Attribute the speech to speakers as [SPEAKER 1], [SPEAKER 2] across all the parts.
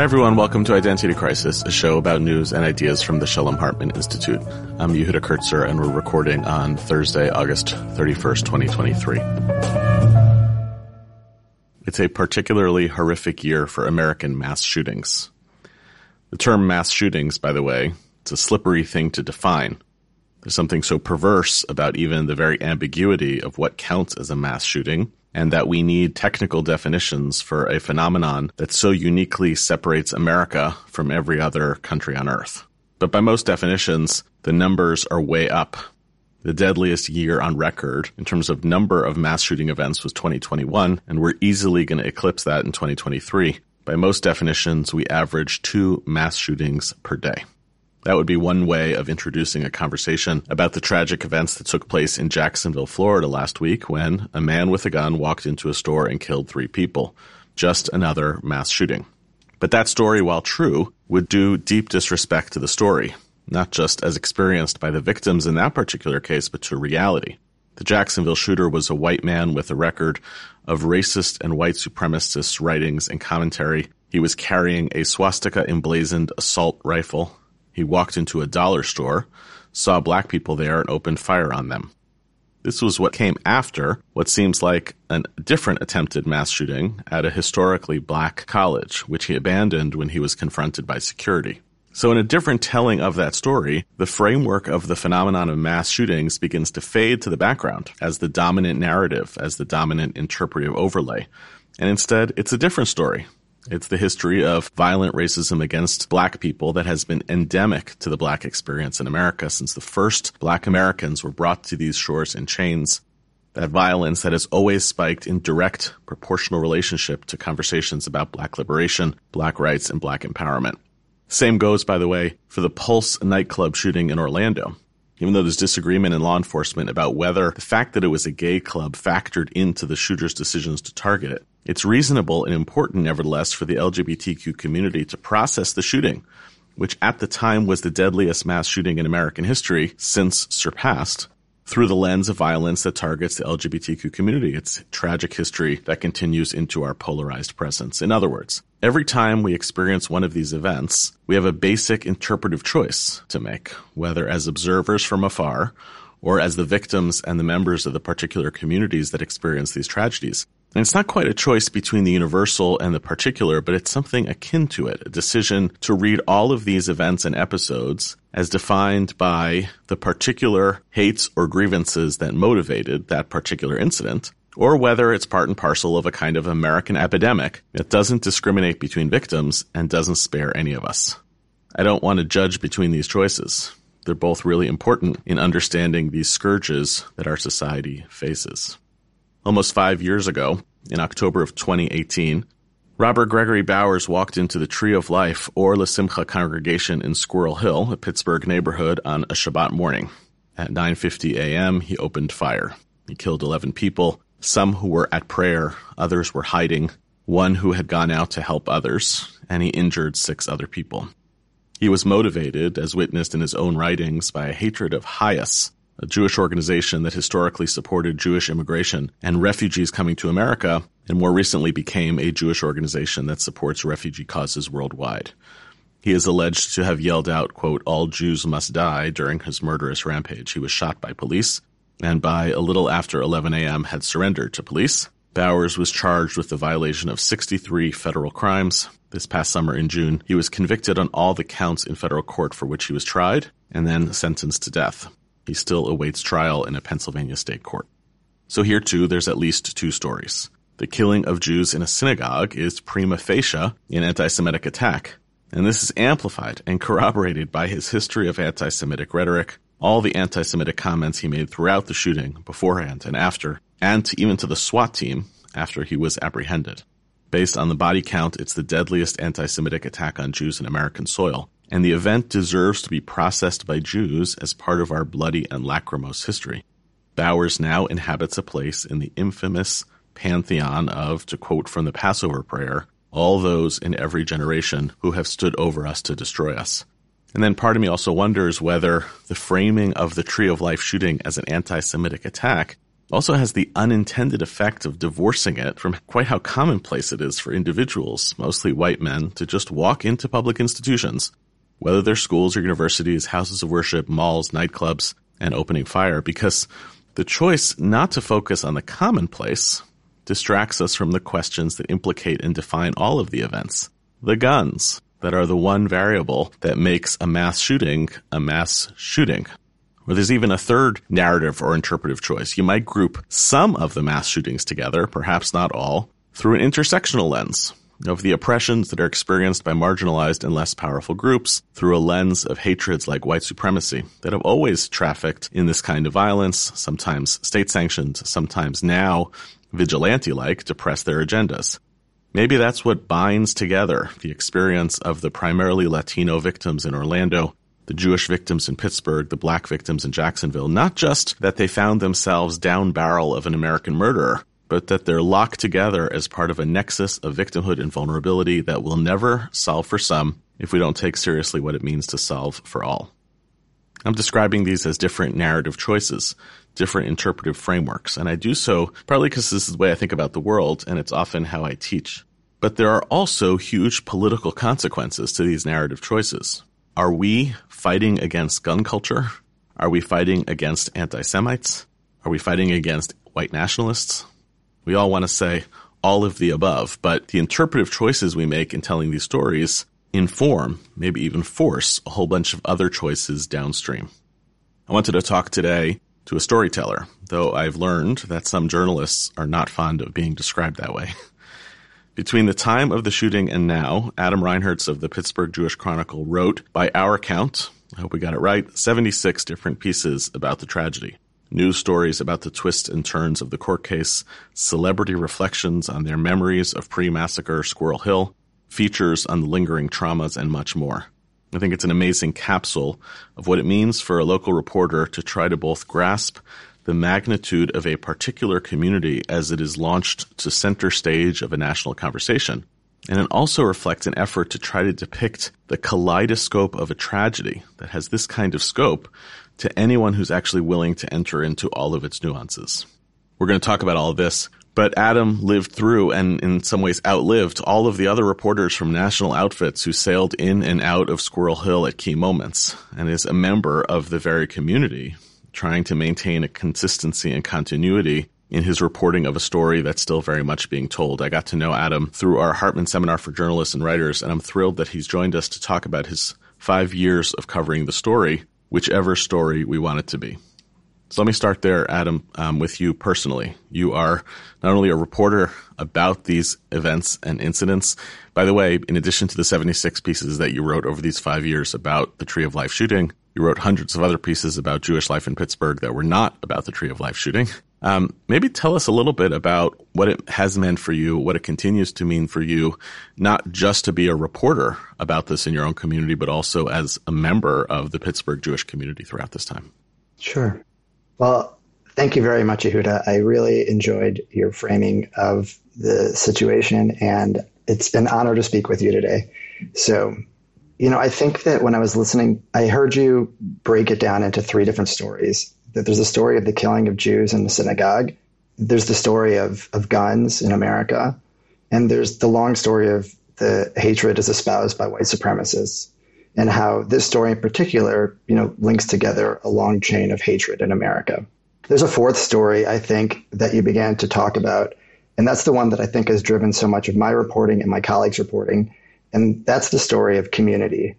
[SPEAKER 1] Hi, everyone. Welcome to Identity Crisis, a show about news and ideas from the Shalom Hartman Institute. I'm Yehuda Kurtzer, and we're recording on Thursday, August 31st, 2023. It's a particularly horrific year for American mass shootings. The term mass shootings, by the way, it's a slippery thing to define. There's something so perverse about even the very ambiguity of what counts as a mass shooting and that we need technical definitions for a phenomenon that so uniquely separates America from every other country on earth. But by most definitions, the numbers are way up. The deadliest year on record in terms of number of mass shooting events was 2021, and we're easily going to eclipse that in 2023. By most definitions, we average two mass shootings per day. That would be one way of introducing a conversation about the tragic events that took place in Jacksonville, Florida last week when a man with a gun walked into a store and killed three people. Just another mass shooting. But that story, while true, would do deep disrespect to the story, not just as experienced by the victims in that particular case, but to reality. The Jacksonville shooter was a white man with a record of racist and white supremacist writings and commentary. He was carrying a swastika emblazoned assault rifle he walked into a dollar store, saw black people there, and opened fire on them. This was what came after what seems like a different attempted mass shooting at a historically black college, which he abandoned when he was confronted by security. So in a different telling of that story, the framework of the phenomenon of mass shootings begins to fade to the background as the dominant narrative, as the dominant interpretive overlay. And instead, it's a different story. It's the history of violent racism against black people that has been endemic to the black experience in America since the first black Americans were brought to these shores in chains. That violence that has always spiked in direct proportional relationship to conversations about black liberation, black rights, and black empowerment. Same goes, by the way, for the Pulse nightclub shooting in Orlando. Even though there's disagreement in law enforcement about whether the fact that it was a gay club factored into the shooter's decisions to target it, it's reasonable and important, nevertheless, for the LGBTQ community to process the shooting, which at the time was the deadliest mass shooting in American history since surpassed, through the lens of violence that targets the LGBTQ community. It's tragic history that continues into our polarized presence. In other words, every time we experience one of these events, we have a basic interpretive choice to make, whether as observers from afar or as the victims and the members of the particular communities that experience these tragedies. And it's not quite a choice between the universal and the particular, but it's something akin to it, a decision to read all of these events and episodes as defined by the particular hates or grievances that motivated that particular incident, or whether it's part and parcel of a kind of American epidemic that doesn't discriminate between victims and doesn't spare any of us. I don't want to judge between these choices. They're both really important in understanding these scourges that our society faces. Almost five years ago, in October of 2018, Robert Gregory Bowers walked into the Tree of Life or L'Simcha congregation in Squirrel Hill, a Pittsburgh neighborhood, on a Shabbat morning. At 9:50 a.m., he opened fire. He killed 11 people, some who were at prayer, others were hiding, one who had gone out to help others, and he injured six other people. He was motivated, as witnessed in his own writings, by a hatred of HIAS, a Jewish organization that historically supported Jewish immigration and refugees coming to America, and more recently became a Jewish organization that supports refugee causes worldwide. He is alleged to have yelled out, quote, all Jews must die during his murderous rampage. He was shot by police and by a little after 11 a.m. had surrendered to police. Bowers was charged with the violation of 63 federal crimes. This past summer in June, he was convicted on all the counts in federal court for which he was tried and then sentenced to death. He still awaits trial in a Pennsylvania state court. So here too, there's at least two stories. The killing of Jews in a synagogue is prima facie an anti-Semitic attack. And this is amplified and corroborated by his history of anti-Semitic rhetoric, all the anti-Semitic comments he made throughout the shooting, beforehand and after, and even to the SWAT team after he was apprehended. Based on the body count, it's the deadliest anti-Semitic attack on Jews in American soil, and the event deserves to be processed by Jews as part of our bloody and lachrymose history. Bowers now inhabits a place in the infamous pantheon of, to quote from the Passover prayer, all those in every generation who have stood over us to destroy us. And then part of me also wonders whether the framing of the Tree of Life shooting as an anti-Semitic attack also has the unintended effect of divorcing it from quite how commonplace it is for individuals, mostly white men, to just walk into public institutions, whether they're schools or universities, houses of worship, malls, nightclubs, and opening fire, because the choice not to focus on the commonplace distracts us from the questions that implicate and define all of the events. The guns that are the one variable that makes a mass shooting a mass shooting. Or there's even a third narrative or interpretive choice. You might group some of the mass shootings together, perhaps not all, through an intersectional lens of the oppressions that are experienced by marginalized and less powerful groups through a lens of hatreds like white supremacy that have always trafficked in this kind of violence, sometimes state sanctioned, sometimes now vigilante like to press their agendas. Maybe that's what binds together the experience of the primarily Latino victims in Orlando, the Jewish victims in Pittsburgh, the black victims in Jacksonville. Not just that they found themselves down barrel of an American murderer, but that they're locked together as part of a nexus of victimhood and vulnerability that will never solve for some if we don't take seriously what it means to solve for all. I'm describing these as different narrative choices, different interpretive frameworks, and I do so partly because this is the way I think about the world, and it's often how I teach. But there are also huge political consequences to these narrative choices. Are we fighting against gun culture? Are we fighting against anti Semites? Are we fighting against white nationalists? We all want to say all of the above, but the interpretive choices we make in telling these stories inform, maybe even force, a whole bunch of other choices downstream. I wanted to talk today to a storyteller, though I've learned that some journalists are not fond of being described that way. Between the time of the shooting and now, Adam Reinherz of the Pittsburgh Jewish Chronicle wrote, by our count, I hope we got it right, 76 different pieces about the tragedy. News stories about the twists and turns of the court case, celebrity reflections on their memories of pre-massacre Squirrel Hill, features on the lingering traumas, and much more. I think it's an amazing capsule of what it means for a local reporter to try to both grasp the magnitude of a particular community as it is launched to center stage of a national conversation. And it also reflects an effort to try to depict the kaleidoscope of a tragedy that has this kind of scope to anyone who's actually willing to enter into all of its nuances. We're going to talk about all of this but Adam lived through and in some ways outlived all of the other reporters from national outfits who sailed in and out of Squirrel Hill at key moments and is a member of the very community trying to maintain a consistency and continuity in his reporting of a story that's still very much being told. I got to know Adam through our Hartman Seminar for Journalists and Writers, and I'm thrilled that he's joined us to talk about his five years of covering the story, whichever story we want it to be. So let me start there, Adam, um, with you personally. You are not only a reporter about these events and incidents. By the way, in addition to the 76 pieces that you wrote over these five years about the Tree of Life shooting, you wrote hundreds of other pieces about Jewish life in Pittsburgh that were not about the Tree of Life shooting. Um, maybe tell us a little bit about what it has meant for you, what it continues to mean for you, not just to be a reporter about this in your own community, but also as a member of the Pittsburgh Jewish community throughout this time.
[SPEAKER 2] Sure. Well, thank you very much, Yehuda. I really enjoyed your framing of the situation, and it's an honor to speak with you today. So, you know, I think that when I was listening, I heard you break it down into three different stories. That there's a story of the killing of Jews in the synagogue, there's the story of, of guns in America, and there's the long story of the hatred as espoused by white supremacists and how this story in particular, you know, links together a long chain of hatred in America. There's a fourth story, I think, that you began to talk about, and that's the one that I think has driven so much of my reporting and my colleagues' reporting, and that's the story of community.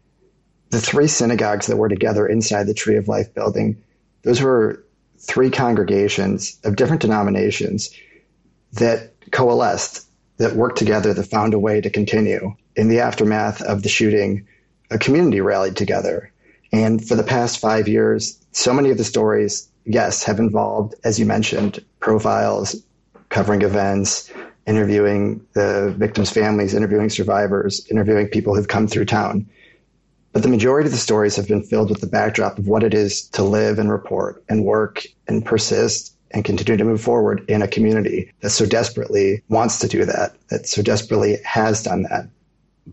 [SPEAKER 2] The three synagogues that were together inside the Tree of Life building, those were three congregations of different denominations that coalesced, that worked together, that found a way to continue. In the aftermath of the shooting, a community rallied together. And for the past five years, so many of the stories, yes, have involved, as you mentioned, profiles, covering events, interviewing the victims' families, interviewing survivors, interviewing people who've come through town. But the majority of the stories have been filled with the backdrop of what it is to live and report and work and persist and continue to move forward in a community that so desperately wants to do that, that so desperately has done that.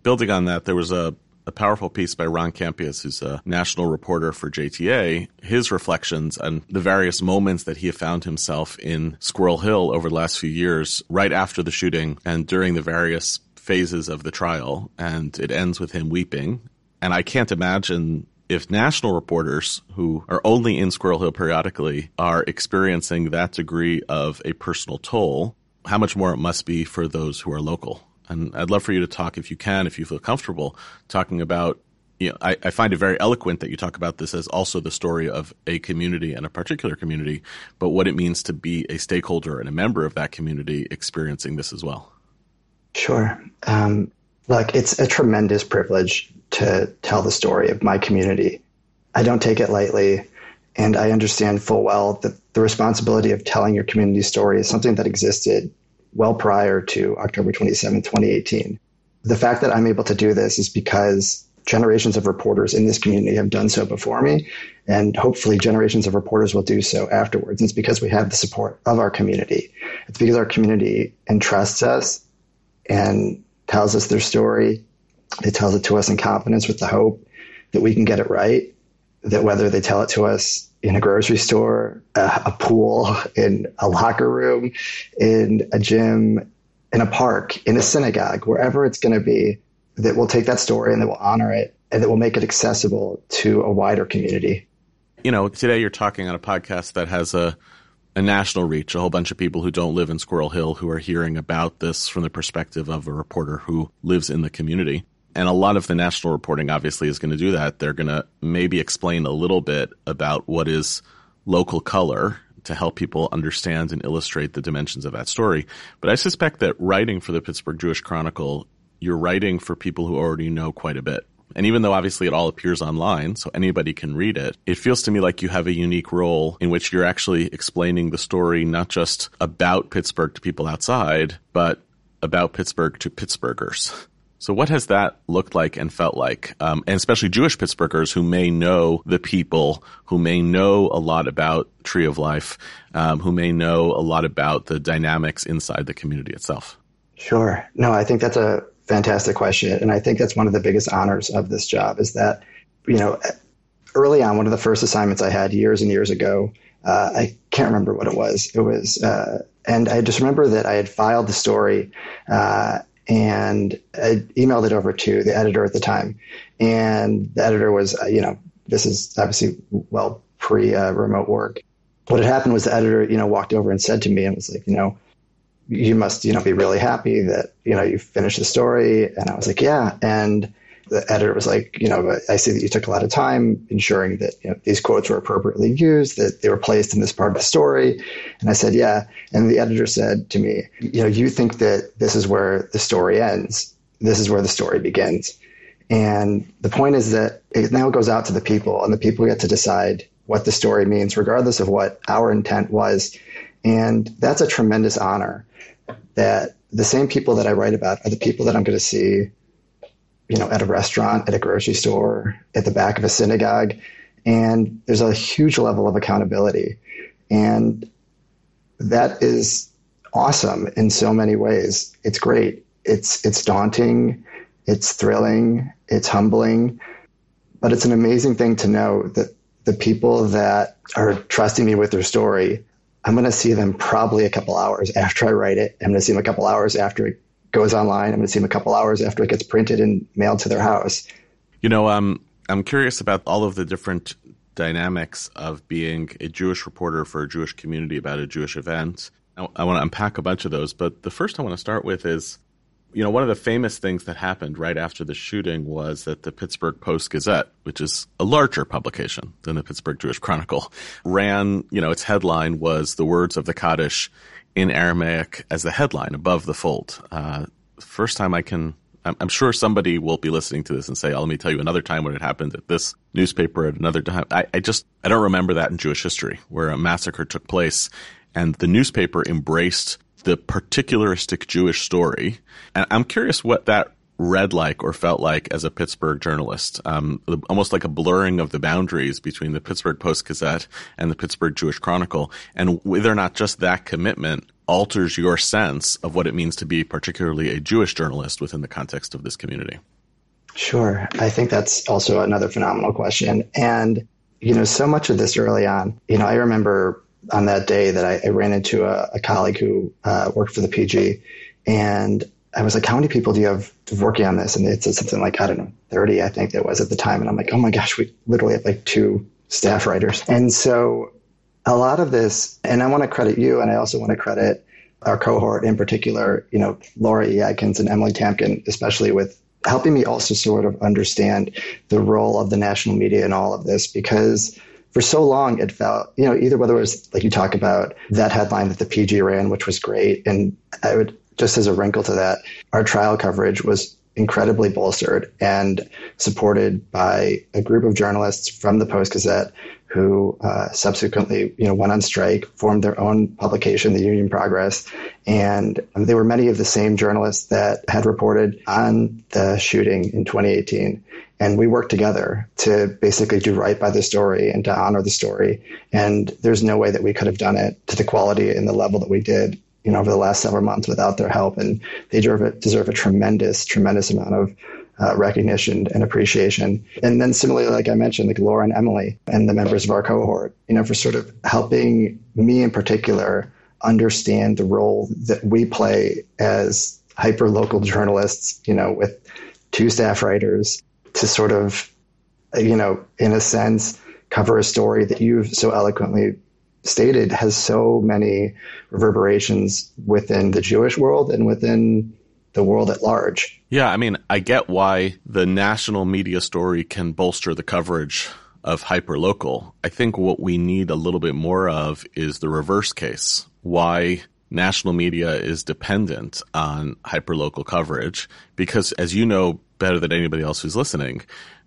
[SPEAKER 1] Building on that, there was a a powerful piece by Ron Kampeas, who's a national reporter for JTA, his reflections on the various moments that he found himself in Squirrel Hill over the last few years, right after the shooting and during the various phases of the trial. And it ends with him weeping. And I can't imagine if national reporters who are only in Squirrel Hill periodically are experiencing that degree of a personal toll, how much more it must be for those who are local. And I'd love for you to talk, if you can, if you feel comfortable, talking about. You know, I, I find it very eloquent that you talk about this as also the story of a community and a particular community, but what it means to be a stakeholder and a member of that community experiencing this as well.
[SPEAKER 2] Sure. Um, look, it's a tremendous privilege to tell the story of my community. I don't take it lightly, and I understand full well that the responsibility of telling your community story is something that existed well prior to October 27, 2018. The fact that I'm able to do this is because generations of reporters in this community have done so before me, and hopefully generations of reporters will do so afterwards. And it's because we have the support of our community. It's because our community entrusts us and tells us their story. They tell it to us in confidence with the hope that we can get it right. That whether they tell it to us in a grocery store, a, a pool, in a locker room, in a gym, in a park, in a synagogue, wherever it's going to be, that we'll take that story and that we'll honor it and that we'll make it accessible to a wider community.
[SPEAKER 1] You know, today you're talking on a podcast that has a a national reach, a whole bunch of people who don't live in Squirrel Hill who are hearing about this from the perspective of a reporter who lives in the community. And a lot of the national reporting obviously is going to do that. They're going to maybe explain a little bit about what is local color to help people understand and illustrate the dimensions of that story. But I suspect that writing for the Pittsburgh Jewish Chronicle, you're writing for people who already know quite a bit. And even though obviously it all appears online, so anybody can read it, it feels to me like you have a unique role in which you're actually explaining the story not just about Pittsburgh to people outside, but about Pittsburgh to Pittsburghers. So, what has that looked like and felt like? Um, and especially Jewish Pittsburghers who may know the people, who may know a lot about Tree of Life, um, who may know a lot about the dynamics inside the community itself.
[SPEAKER 2] Sure. No, I think that's a fantastic question. And I think that's one of the biggest honors of this job is that, you know, early on, one of the first assignments I had years and years ago, uh, I can't remember what it was. It was, uh, and I just remember that I had filed the story uh, and I emailed it over to the editor at the time. And the editor was, uh, you know, this is obviously well pre uh, remote work. What had happened was the editor, you know, walked over and said to me and was like, you know, you must, you know, be really happy that, you know, you finished the story. And I was like, yeah. And the editor was like, you know, I see that you took a lot of time ensuring that you know, these quotes were appropriately used, that they were placed in this part of the story. And I said, yeah. And the editor said to me, you know, you think that this is where the story ends. This is where the story begins. And the point is that it now goes out to the people and the people get to decide what the story means, regardless of what our intent was. And that's a tremendous honor that the same people that I write about are the people that I'm going to see you know, at a restaurant, at a grocery store, at the back of a synagogue. And there's a huge level of accountability. And that is awesome in so many ways. It's great. It's, it's daunting. It's thrilling. It's humbling. But it's an amazing thing to know that the people that are trusting me with their story, I'm going to see them probably a couple hours after I write it. I'm going to see them a couple hours after it goes online. I'm going to see them a couple hours after it gets printed and mailed to their house.
[SPEAKER 1] You know, um, I'm curious about all of the different dynamics of being a Jewish reporter for a Jewish community about a Jewish event. I, I want to unpack a bunch of those, but the first I want to start with is, you know, one of the famous things that happened right after the shooting was that the Pittsburgh Post Gazette, which is a larger publication than the Pittsburgh Jewish Chronicle, ran, you know, its headline was the words of the Kaddish in Aramaic as the headline above the fold. Uh, first time I can, I'm, I'm, sure somebody will be listening to this and say, oh, let me tell you another time when it happened at this newspaper at another time. I, I just, I don't remember that in Jewish history where a massacre took place and the newspaper embraced the particularistic Jewish story. And I'm curious what that read like or felt like as a Pittsburgh journalist, um, almost like a blurring of the boundaries between the Pittsburgh Post Gazette and the Pittsburgh Jewish Chronicle, and whether or not just that commitment alters your sense of what it means to be particularly a Jewish journalist within the context of this community.
[SPEAKER 2] Sure. I think that's also another phenomenal question. And, you know, so much of this early on, you know, I remember on that day that I, I ran into a, a colleague who uh, worked for the PG and I was like, how many people do you have working on this? And it said something like, I don't know, 30, I think it was at the time. And I'm like, oh my gosh, we literally have like two staff writers. And so a lot of this, and I want to credit you, and I also want to credit our cohort in particular, you know, Laura E. Adkins and Emily Tamkin, especially with helping me also sort of understand the role of the national media in all of this because for so long it felt, you know, either whether it was like you talk about that headline that the PG ran, which was great, and I would just as a wrinkle to that, our trial coverage was incredibly bolstered and supported by a group of journalists from the Post Gazette who uh, subsequently, you know, went on strike, formed their own publication, the Union Progress, and they were many of the same journalists that had reported on the shooting in 2018. And we worked together to basically do right by the story and to honor the story. And there's no way that we could have done it to the quality and the level that we did you know, over the last several months without their help. And they deserve a, deserve a tremendous, tremendous amount of uh, recognition and appreciation. And then similarly, like I mentioned, like Laura and Emily and the members of our cohort, you know, for sort of helping me in particular understand the role that we play as hyper local journalists, you know, with two staff writers to sort of, you know, in a sense, cover a story that you've so eloquently stated has so many reverberations within the Jewish world and within the world at large.
[SPEAKER 1] Yeah, I mean, I get why the national media story can bolster the coverage of hyperlocal. I think what we need a little bit more of is the reverse case. Why national media is dependent on hyperlocal coverage because as you know better than anybody else who's listening,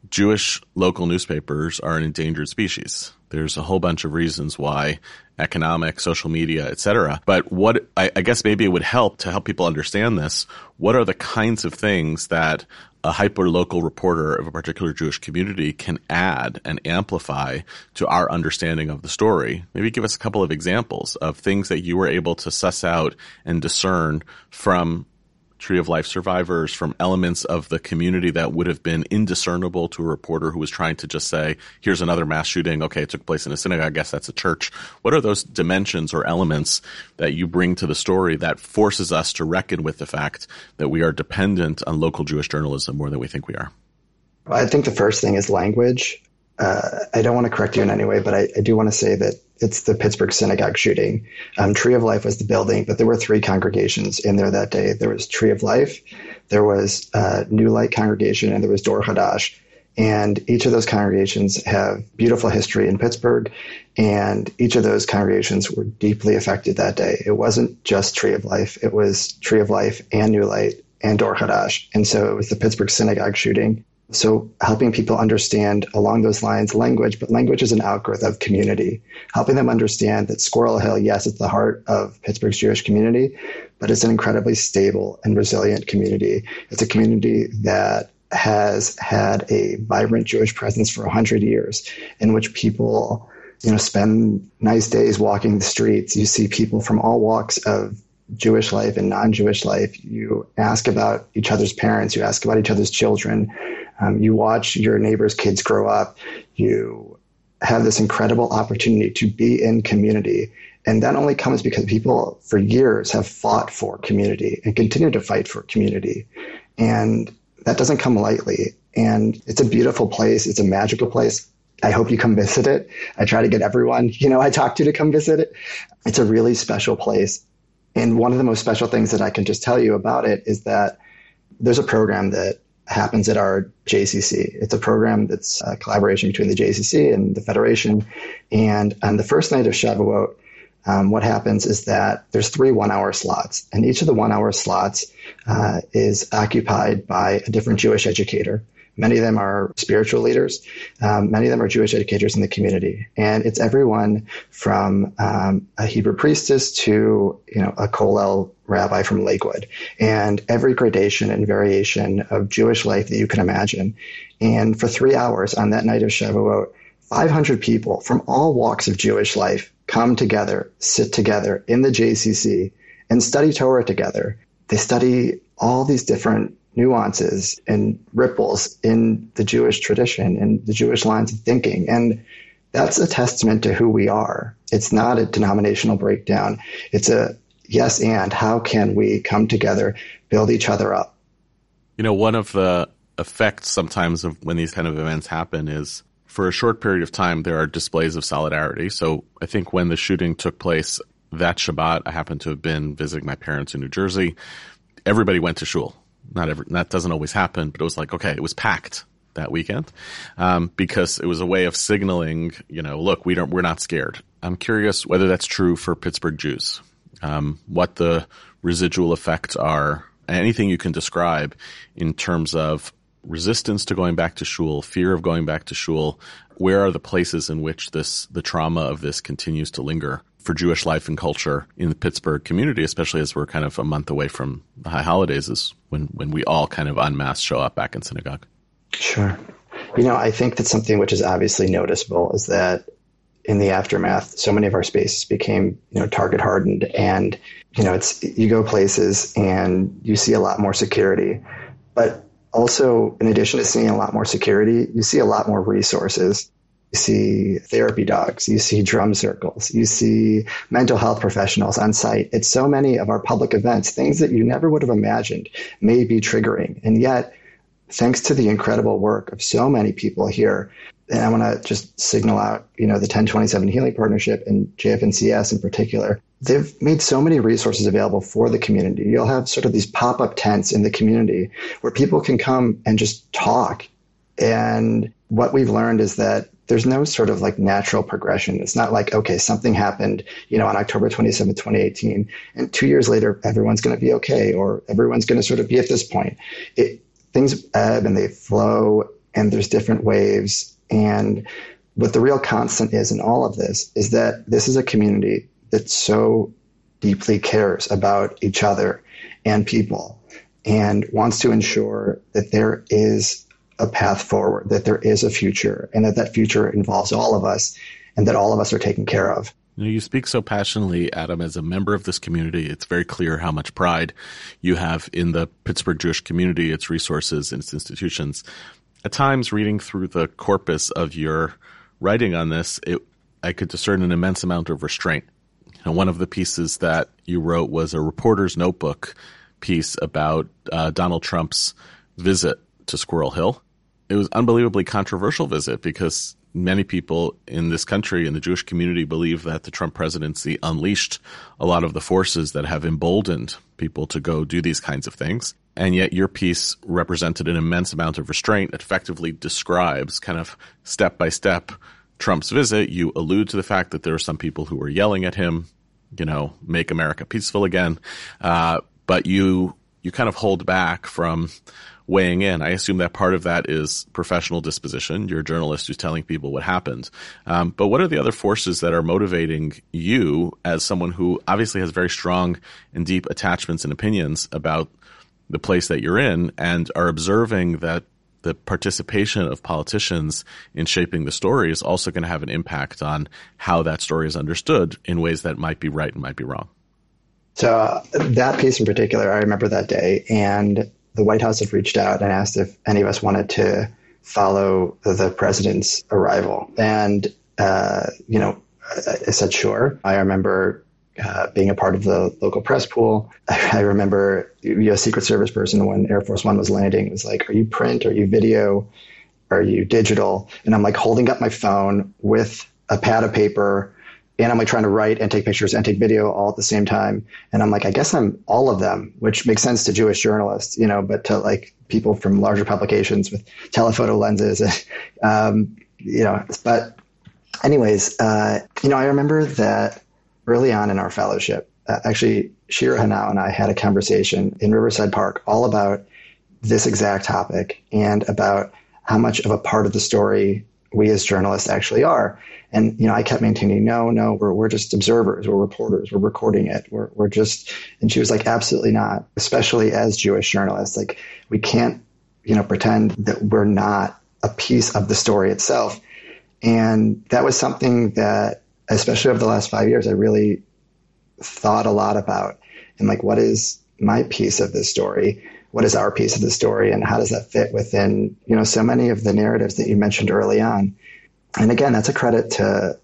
[SPEAKER 1] Jewish local newspapers are an endangered species. There's a whole bunch of reasons why economic, social media, etc. But what I, I, guess maybe it would help to help people understand this. What are the kinds of things that a hyper local reporter of a particular Jewish community can add and amplify to our understanding of the story? Maybe give us a couple of examples of things that you were able to suss out and discern from Tree of Life survivors, from elements of the community that would have been indiscernible to a reporter who was trying to just say, here's another mass shooting. Okay, it took place in a synagogue. I guess that's a church. What are those dimensions or elements that you bring to the story that forces us to reckon with the fact that we are dependent on local Jewish journalism more than we think we are?
[SPEAKER 2] I think the first thing is language. Uh, I don't want to correct you in any way, but I, I do want to say that it's the Pittsburgh synagogue shooting. Um, Tree of Life was the building, but there were three congregations in there that day. There was Tree of Life, there was uh, New Light congregation, and there was Dor Hadash. And each of those congregations have beautiful history in Pittsburgh, and each of those congregations were deeply affected that day. It wasn't just Tree of Life; it was Tree of Life and New Light and Dor Hadash. And so it was the Pittsburgh synagogue shooting so helping people understand along those lines language, but language is an outgrowth of community. Helping them understand that Squirrel Hill, yes, it's the heart of Pittsburgh's Jewish community, but it's an incredibly stable and resilient community. It's a community that has had a vibrant Jewish presence for 100 years in which people you know spend nice days walking the streets you see people from all walks of Jewish life and non-Jewish life you ask about each other's parents you ask about each other's children um, you watch your neighbors' kids grow up. You have this incredible opportunity to be in community. And that only comes because people for years have fought for community and continue to fight for community. And that doesn't come lightly. And it's a beautiful place. It's a magical place. I hope you come visit it. I try to get everyone, you know, I talk to to come visit it. It's a really special place. And one of the most special things that I can just tell you about it is that there's a program that happens at our JCC. It's a program that's a collaboration between the JCC and the Federation. And on the first night of Shavuot, um, what happens is that there's three one-hour slots, and each of the one-hour slots uh, is occupied by a different Jewish educator. Many of them are spiritual leaders. Um, many of them are Jewish educators in the community, and it's everyone from um, a Hebrew priestess to you know a Kollel rabbi from Lakewood, and every gradation and variation of Jewish life that you can imagine. And for three hours on that night of Shavuot, 500 people from all walks of Jewish life come together, sit together in the JCC, and study Torah together. They study all these different nuances and ripples in the Jewish tradition and the Jewish lines of thinking. And that's a testament to who we are. It's not a denominational breakdown. It's a yes and how can we come together, build each other up?
[SPEAKER 1] You know, one of the effects sometimes of when these kind of events happen is for a short period of time there are displays of solidarity. So I think when the shooting took place that Shabbat, I happened to have been visiting my parents in New Jersey. Everybody went to shul. Not every, that doesn't always happen, but it was like, okay, it was packed that weekend um, because it was a way of signaling, you know, look, we don't, we're not scared. I'm curious whether that's true for Pittsburgh Jews. Um, what the residual effects are, anything you can describe in terms of resistance to going back to shul, fear of going back to shul. Where are the places in which this the trauma of this continues to linger for Jewish life and culture in the Pittsburgh community, especially as we're kind of a month away from the high holidays, is when when we all kind of en masse show up back in synagogue.
[SPEAKER 2] Sure. You know, I think that something which is obviously noticeable is that in the aftermath, so many of our spaces became, you know, target hardened and, you know, it's, you go places and you see a lot more security, but also in addition to seeing a lot more security, you see a lot more resources. You see therapy dogs, you see drum circles, you see mental health professionals on site. It's so many of our public events, things that you never would have imagined may be triggering. And yet thanks to the incredible work of so many people here, and I want to just signal out, you know, the 1027 Healing Partnership and JFNCS in particular. They've made so many resources available for the community. You'll have sort of these pop up tents in the community where people can come and just talk. And what we've learned is that there's no sort of like natural progression. It's not like, okay, something happened, you know, on October 27, 2018, and two years later, everyone's going to be okay, or everyone's going to sort of be at this point. It, things ebb and they flow and there's different waves. And what the real constant is in all of this is that this is a community that so deeply cares about each other and people and wants to ensure that there is a path forward, that there is a future, and that that future involves all of us and that all of us are taken care of.
[SPEAKER 1] You, know, you speak so passionately, Adam, as a member of this community. It's very clear how much pride you have in the Pittsburgh Jewish community, its resources, and its institutions. At times, reading through the corpus of your writing on this, it, I could discern an immense amount of restraint. One of the pieces that you wrote was a reporter's notebook piece about uh, Donald Trump's visit to Squirrel Hill. It was unbelievably controversial visit because many people in this country in the Jewish community believe that the Trump presidency unleashed a lot of the forces that have emboldened people to go do these kinds of things. And yet your piece represented an immense amount of restraint, effectively describes kind of step by step Trump's visit. You allude to the fact that there are some people who were yelling at him, you know, make America peaceful again. Uh, but you, you kind of hold back from weighing in. I assume that part of that is professional disposition. You're a journalist who's telling people what happened. Um, but what are the other forces that are motivating you as someone who obviously has very strong and deep attachments and opinions about the place that you're in and are observing that the participation of politicians in shaping the story is also going to have an impact on how that story is understood in ways that might be right and might be wrong.
[SPEAKER 2] So uh, that piece in particular, I remember that day, and the White House had reached out and asked if any of us wanted to follow the president's arrival. And, uh, you know, I said, sure. I remember uh, being a part of the local press pool. I, remember you a Secret Service person when Air Force One was landing was like, are you print? Are you video? Are you digital? And I'm like holding up my phone with a pad of paper and I'm like trying to write and take pictures and take video all at the same time. And I'm like, I guess I'm all of them, which makes sense to Jewish journalists, you know, but to like people from larger publications with telephoto lenses, um, you know, but anyways, uh, you know, I remember that early on in our fellowship, uh, actually Shira Hanau and I had a conversation in Riverside Park all about this exact topic and about how much of a part of the story we as journalists actually are. And, you know, I kept maintaining, no, no, we're, we're just observers. We're reporters. We're recording it. We're, we're just, and she was like, absolutely not, especially as Jewish journalists. Like, we can't, you know, pretend that we're not a piece of the story itself. And that was something that, especially over the last five years, I really thought a lot about. And like, what is my piece of this story? What is our piece of the story and how does that fit within you know so many of the narratives that you mentioned early on? And again that's a credit to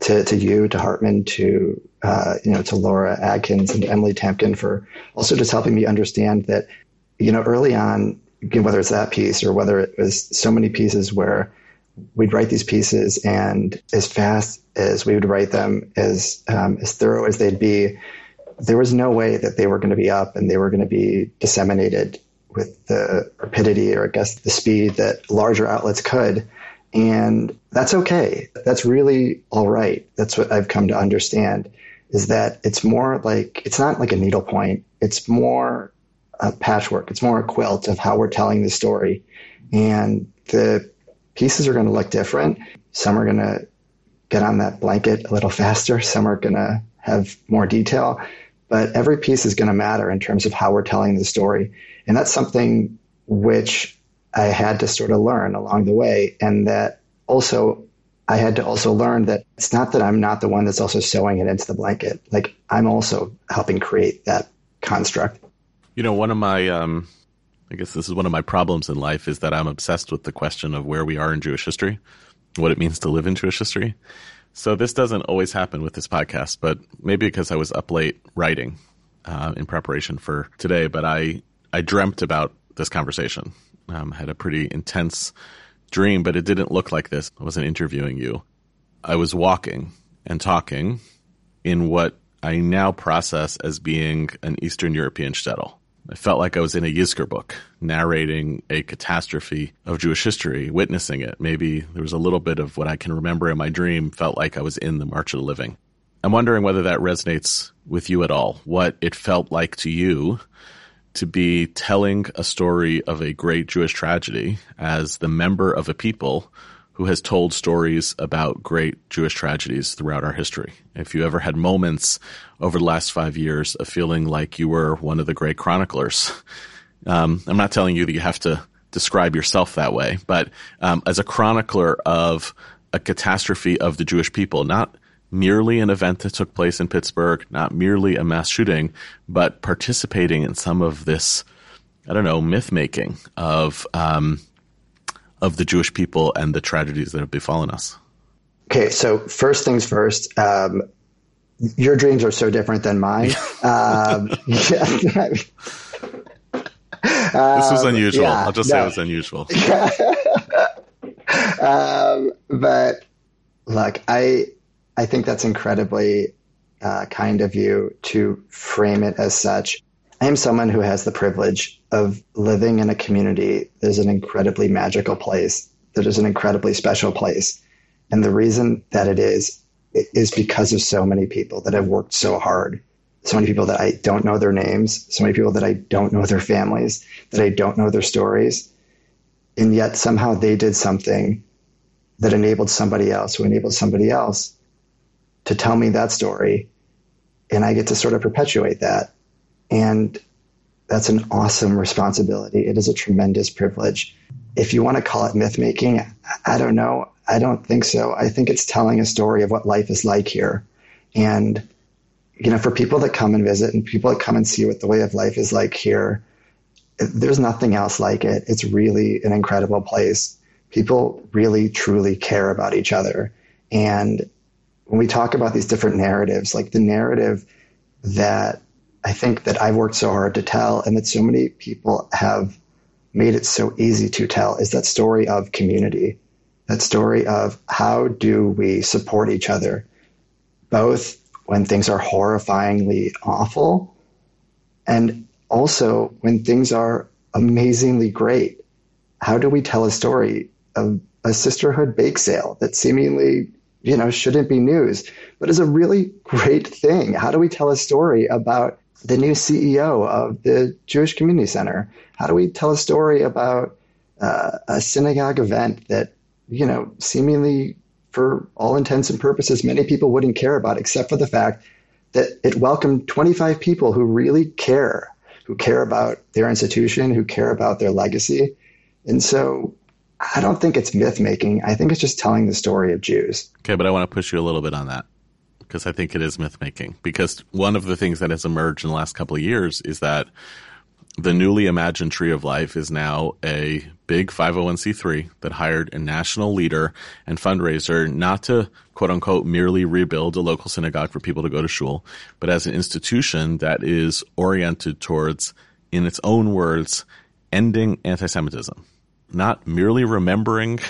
[SPEAKER 2] to, to you to hartman to uh, you know to laura adkins and emily tamkin for also just helping me understand that you know early on whether it's that piece or whether it was so many pieces where we'd write these pieces and as fast as we would write them as um, as thorough as they'd be there was no way that they were going to be up and they were going to be disseminated with the rapidity or I guess the speed that larger outlets could. And that's okay. That's really all right. That's what I've come to understand is that it's more like, it's not like a needlepoint. It's more a patchwork. It's more a quilt of how we're telling the story. And the pieces are going to look different. Some are going to get on that blanket a little faster. Some are going to have more detail but every piece is going to matter in terms of how we're telling the story. And that's something which I had to sort of learn along the way. And that also, I had to also learn that it's not that I'm not the one that's also sewing it into the blanket. Like I'm also helping create that construct.
[SPEAKER 1] You know, one of my, um, I guess this is one of my problems in life is that I'm obsessed with the question of where we are in Jewish history, what it means to live in Jewish history. So this doesn't always happen with this podcast, but maybe because I was up late writing uh, in preparation for today. But I I dreamt about this conversation. Um, had a pretty intense dream, but it didn't look like this. I wasn't interviewing you. I was walking and talking in what I now process as being an Eastern European shtetl. I felt like I was in a Yizkor book, narrating a catastrophe of Jewish history, witnessing it. Maybe there was a little bit of what I can remember in my dream, felt like I was in the March of the Living. I'm wondering whether that resonates with you at all, what it felt like to you to be telling a story of a great Jewish tragedy as the member of a people who has told stories about great Jewish tragedies throughout our history. If you ever had moments over the last five years of feeling like you were one of the great chroniclers, um, I'm not telling you that you have to describe yourself that way, but um, as a chronicler of a catastrophe of the Jewish people, not merely an event that took place in Pittsburgh, not merely a mass shooting, but participating in some of this, I don't know, myth making of um, of the Jewish people and the tragedies that have befallen us?
[SPEAKER 2] Okay, so first things first. Um, your dreams are so different than mine. um,
[SPEAKER 1] yeah, this was um, unusual. Yeah, I'll just no. say it was unusual.
[SPEAKER 2] um, but look, I I think that's incredibly uh, kind of you to frame it as such. I am someone who has the privilege of living in a community that is an incredibly magical place, that is an incredibly special place. And the reason that it is, is because of so many people that have worked so hard. So many people that I don't know their names, so many people that I don't know their families, that I don't know their stories. And yet somehow they did something that enabled somebody else who enabled somebody else to tell me that story. And I get to sort of perpetuate that. And that's an awesome responsibility. It is a tremendous privilege. If you want to call it myth making, I don't know. I don't think so. I think it's telling a story of what life is like here. And, you know, for people that come and visit and people that come and see what the way of life is like here, there's nothing else like it. It's really an incredible place. People really, truly care about each other. And when we talk about these different narratives, like the narrative that I think that I've worked so hard to tell and that so many people have made it so easy to tell is that story of community, that story of how do we support each other, both when things are horrifyingly awful and also when things are amazingly great. How do we tell a story of a sisterhood bake sale that seemingly you know shouldn't be news but is a really great thing how do we tell a story about the new CEO of the Jewish Community Center? How do we tell a story about uh, a synagogue event that, you know, seemingly for all intents and purposes, many people wouldn't care about, except for the fact that it welcomed 25 people who really care, who care about their institution, who care about their legacy. And so I don't think it's myth making. I think it's just telling the story of Jews.
[SPEAKER 1] Okay, but I want to push you a little bit on that because I think it is myth making. Because one of the things that has emerged in the last couple of years is that the newly imagined Tree of Life is now a big 501c3 that hired a national leader and fundraiser not to quote unquote merely rebuild a local synagogue for people to go to shul, but as an institution that is oriented towards, in its own words, ending anti-Semitism. Not merely remembering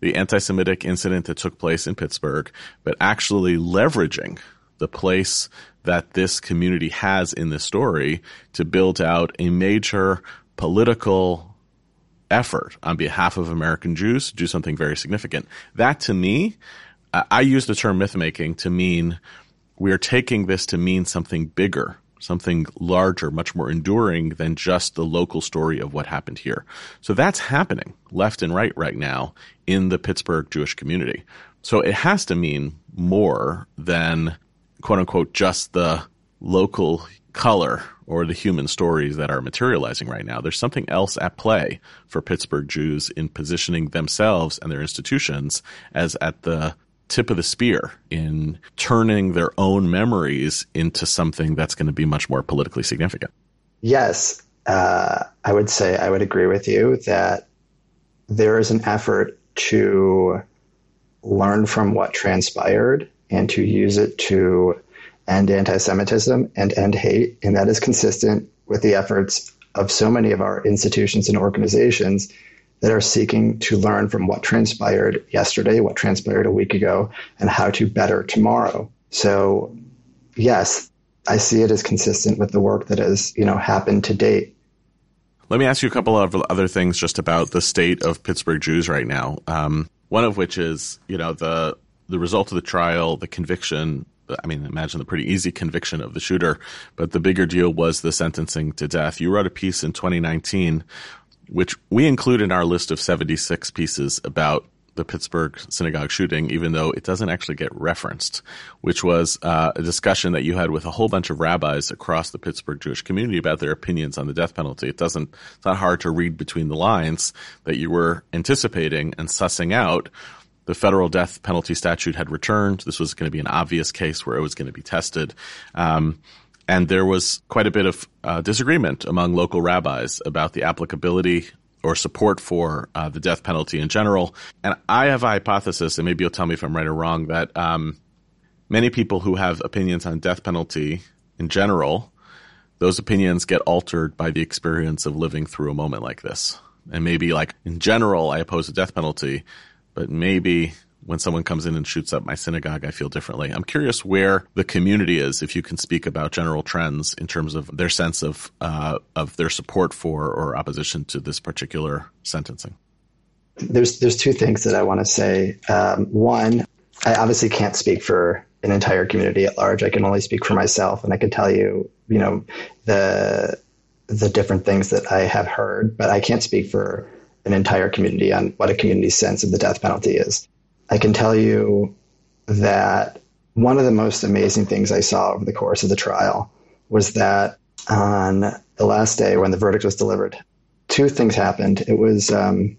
[SPEAKER 1] the anti-Semitic incident that took place in Pittsburgh, but actually leveraging the place that this community has in this story to build out a major political effort on behalf of American Jews to do something very significant. That to me, I use the term myth making to mean we are taking this to mean something bigger, something larger, much more enduring than just the local story of what happened here. So that's happening left and right right now in the Pittsburgh Jewish community. So it has to mean more than quote unquote just the local color or the human stories that are materializing right now. There's something else at play for Pittsburgh Jews in positioning themselves and their institutions as at the tip of the spear in turning their own memories into something that's going to be much more politically significant.
[SPEAKER 2] Yes, uh, I would say I would agree with you that there is an effort to learn from what transpired and to use it to end anti Semitism and end hate. And that is consistent with the efforts of so many of our institutions and organizations that are seeking to learn from what transpired yesterday, what transpired a week ago, and how to better tomorrow. So, yes, I see it as consistent with the work that has, you know, happened to date.
[SPEAKER 1] Let me ask you a couple of other things just about the state of Pittsburgh Jews right now. Um, one of which is, you know, the the result of the trial, the conviction. I mean, imagine the pretty easy conviction of the shooter, but the bigger deal was the sentencing to death. You wrote a piece in 2019, which we include in our list of 76 pieces about the Pittsburgh synagogue shooting, even though it doesn't actually get referenced, which was uh, a discussion that you had with a whole bunch of rabbis across the Pittsburgh Jewish community about their opinions on the death penalty. It doesn't, it's not hard to read between the lines that you were anticipating and sussing out the federal death penalty statute had returned. This was going to be an obvious case where it was going to be tested. Um, and there was quite a bit of uh, disagreement among local rabbis about the applicability or support for uh, the death penalty in general. And I have a hypothesis, and maybe you'll tell me if I'm right or wrong, that um, many people who have opinions on death penalty in general, those opinions get altered by the experience of living through a moment like this. And maybe, like in general, I oppose the death penalty, but maybe when someone comes in and shoots up my synagogue, I feel differently. I'm curious where the community is, if you can speak about general trends in terms of their sense of uh, of their support for or opposition to this particular sentencing.
[SPEAKER 2] There's there's two things that I want to say. Um, one, I obviously can't speak for an entire community at large. I can only speak for myself, and I can tell you, you know, the the different things that I have heard, but I can't speak for an entire community on what a community's sense of the death penalty is. I can tell you that one of the most amazing things I saw over the course of the trial was that on the last day when the verdict was delivered, two things happened. It was um,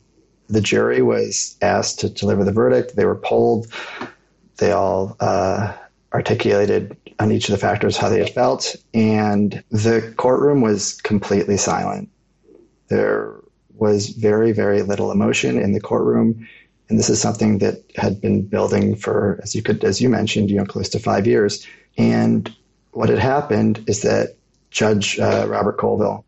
[SPEAKER 2] the jury was asked to deliver the verdict. They were polled. They all uh, articulated on each of the factors how they had felt, and the courtroom was completely silent. There was very, very little emotion in the courtroom. And this is something that had been building for, as you could, as you mentioned, you know, close to five years. And what had happened is that Judge uh, Robert Colville,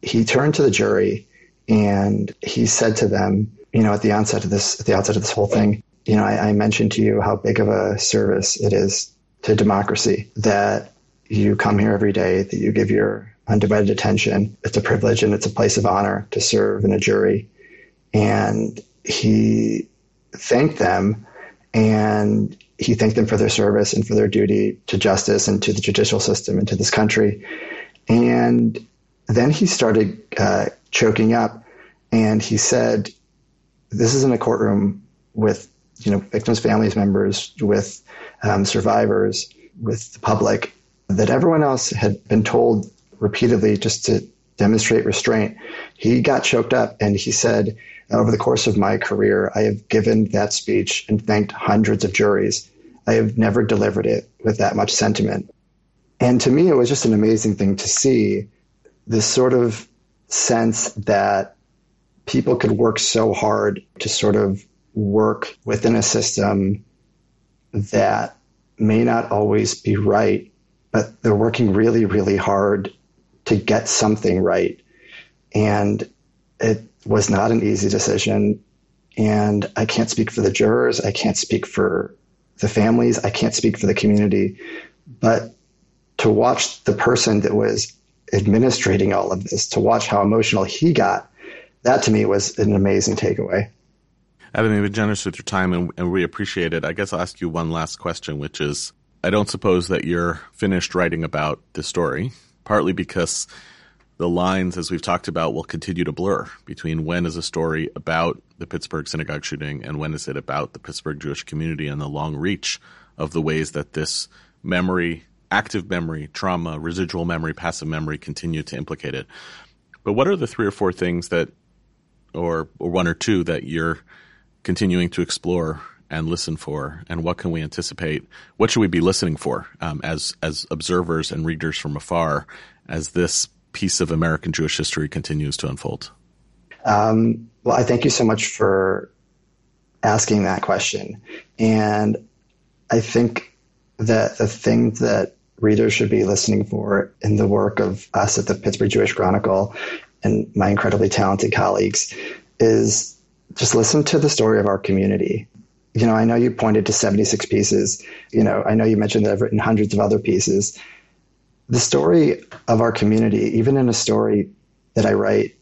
[SPEAKER 2] he turned to the jury and he said to them, you know, at the onset of this, at the outset of this whole thing, you know, I, I mentioned to you how big of a service it is to democracy that you come here every day, that you give your undivided attention. It's a privilege and it's a place of honor to serve in a jury. And he thanked them and he thanked them for their service and for their duty to justice and to the judicial system and to this country. And then he started uh, choking up and he said, This is in a courtroom with you know victims' families members, with um, survivors, with the public, that everyone else had been told repeatedly just to demonstrate restraint. He got choked up and he said, Over the course of my career, I have given that speech and thanked hundreds of juries. I have never delivered it with that much sentiment. And to me, it was just an amazing thing to see this sort of sense that people could work so hard to sort of work within a system that may not always be right, but they're working really, really hard to get something right. And it was not an easy decision. And I can't speak for the jurors. I can't speak for the families. I can't speak for the community. But to watch the person that was administrating all of this, to watch how emotional he got, that to me was an amazing takeaway.
[SPEAKER 1] Adam, you've been generous with your time and, and we appreciate it. I guess I'll ask you one last question, which is I don't suppose that you're finished writing about this story, partly because the lines, as we've talked about, will continue to blur between when is a story about the Pittsburgh synagogue shooting and when is it about the Pittsburgh Jewish community and the long reach of the ways that this memory, active memory, trauma, residual memory, passive memory continue to implicate it. But what are the three or four things that, or, or one or two that you're continuing to explore and listen for, and what can we anticipate? What should we be listening for um, as as observers and readers from afar as this piece of American Jewish history continues to unfold?
[SPEAKER 2] Um, well, I thank you so much for asking that question. And I think that the thing that readers should be listening for in the work of us at the Pittsburgh Jewish Chronicle and my incredibly talented colleagues is just listen to the story of our community. You know, I know you pointed to 76 pieces. You know, I know you mentioned that I've written hundreds of other pieces the story of our community, even in a story that I write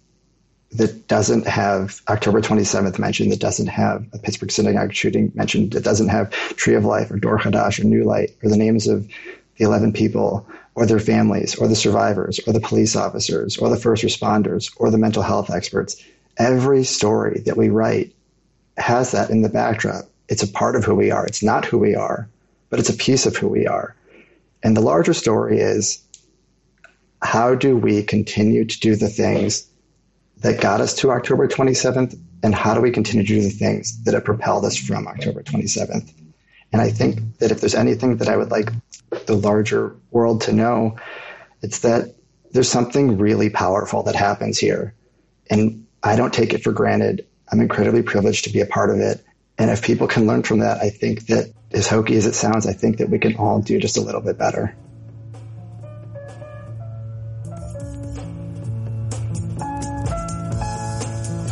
[SPEAKER 2] that doesn't have October 27th mentioned, that doesn't have a Pittsburgh synagogue shooting mentioned, that doesn't have Tree of Life or Dor Hadash or New Light or the names of the 11 people or their families or the survivors or the police officers or the first responders or the mental health experts. Every story that we write has that in the backdrop. It's a part of who we are. It's not who we are, but it's a piece of who we are. And the larger story is how do we continue to do the things that got us to October 27th? And how do we continue to do the things that have propelled us from October 27th? And I think that if there's anything that I would like the larger world to know, it's that there's something really powerful that happens here. And I don't take it for granted. I'm incredibly privileged to be a part of it. And if people can learn from that, I think that as hokey as it sounds, I think that we can all do just a little bit better.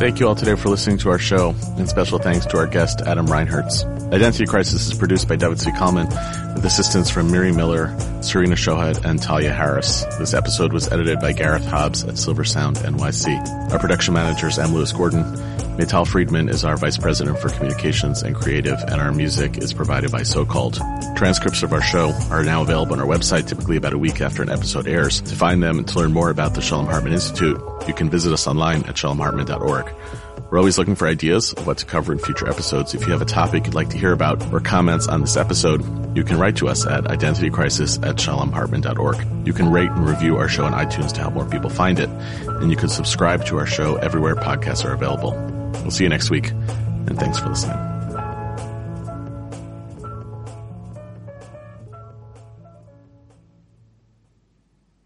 [SPEAKER 1] Thank you all today for listening to our show, and special thanks to our guest, Adam Reinherz. Identity Crisis is produced by David Zvi Kalman with assistance from Miri Miller, Serena Shohed, and Talia Harris. This episode was edited by Gareth Hobbs at Silver Sound NYC. Our production manager is M. Lewis Gordon. Maital Friedman is our Vice President for Communications and Creative, and our music is provided by So-Called. Transcripts of our show are now available on our website, typically about a week after an episode airs. To find them and to learn more about the Shalom Hartman Institute, you can visit us online at shalomhartman.org. We're always looking for ideas of what to cover in future episodes. If you have a topic you'd like to hear about or comments on this episode, you can write to us at identitycrisis at shalomhartman.org. You can rate and review our show on iTunes to help more people find it, and you can subscribe to our show everywhere podcasts are available. We'll see you next week, and thanks for listening.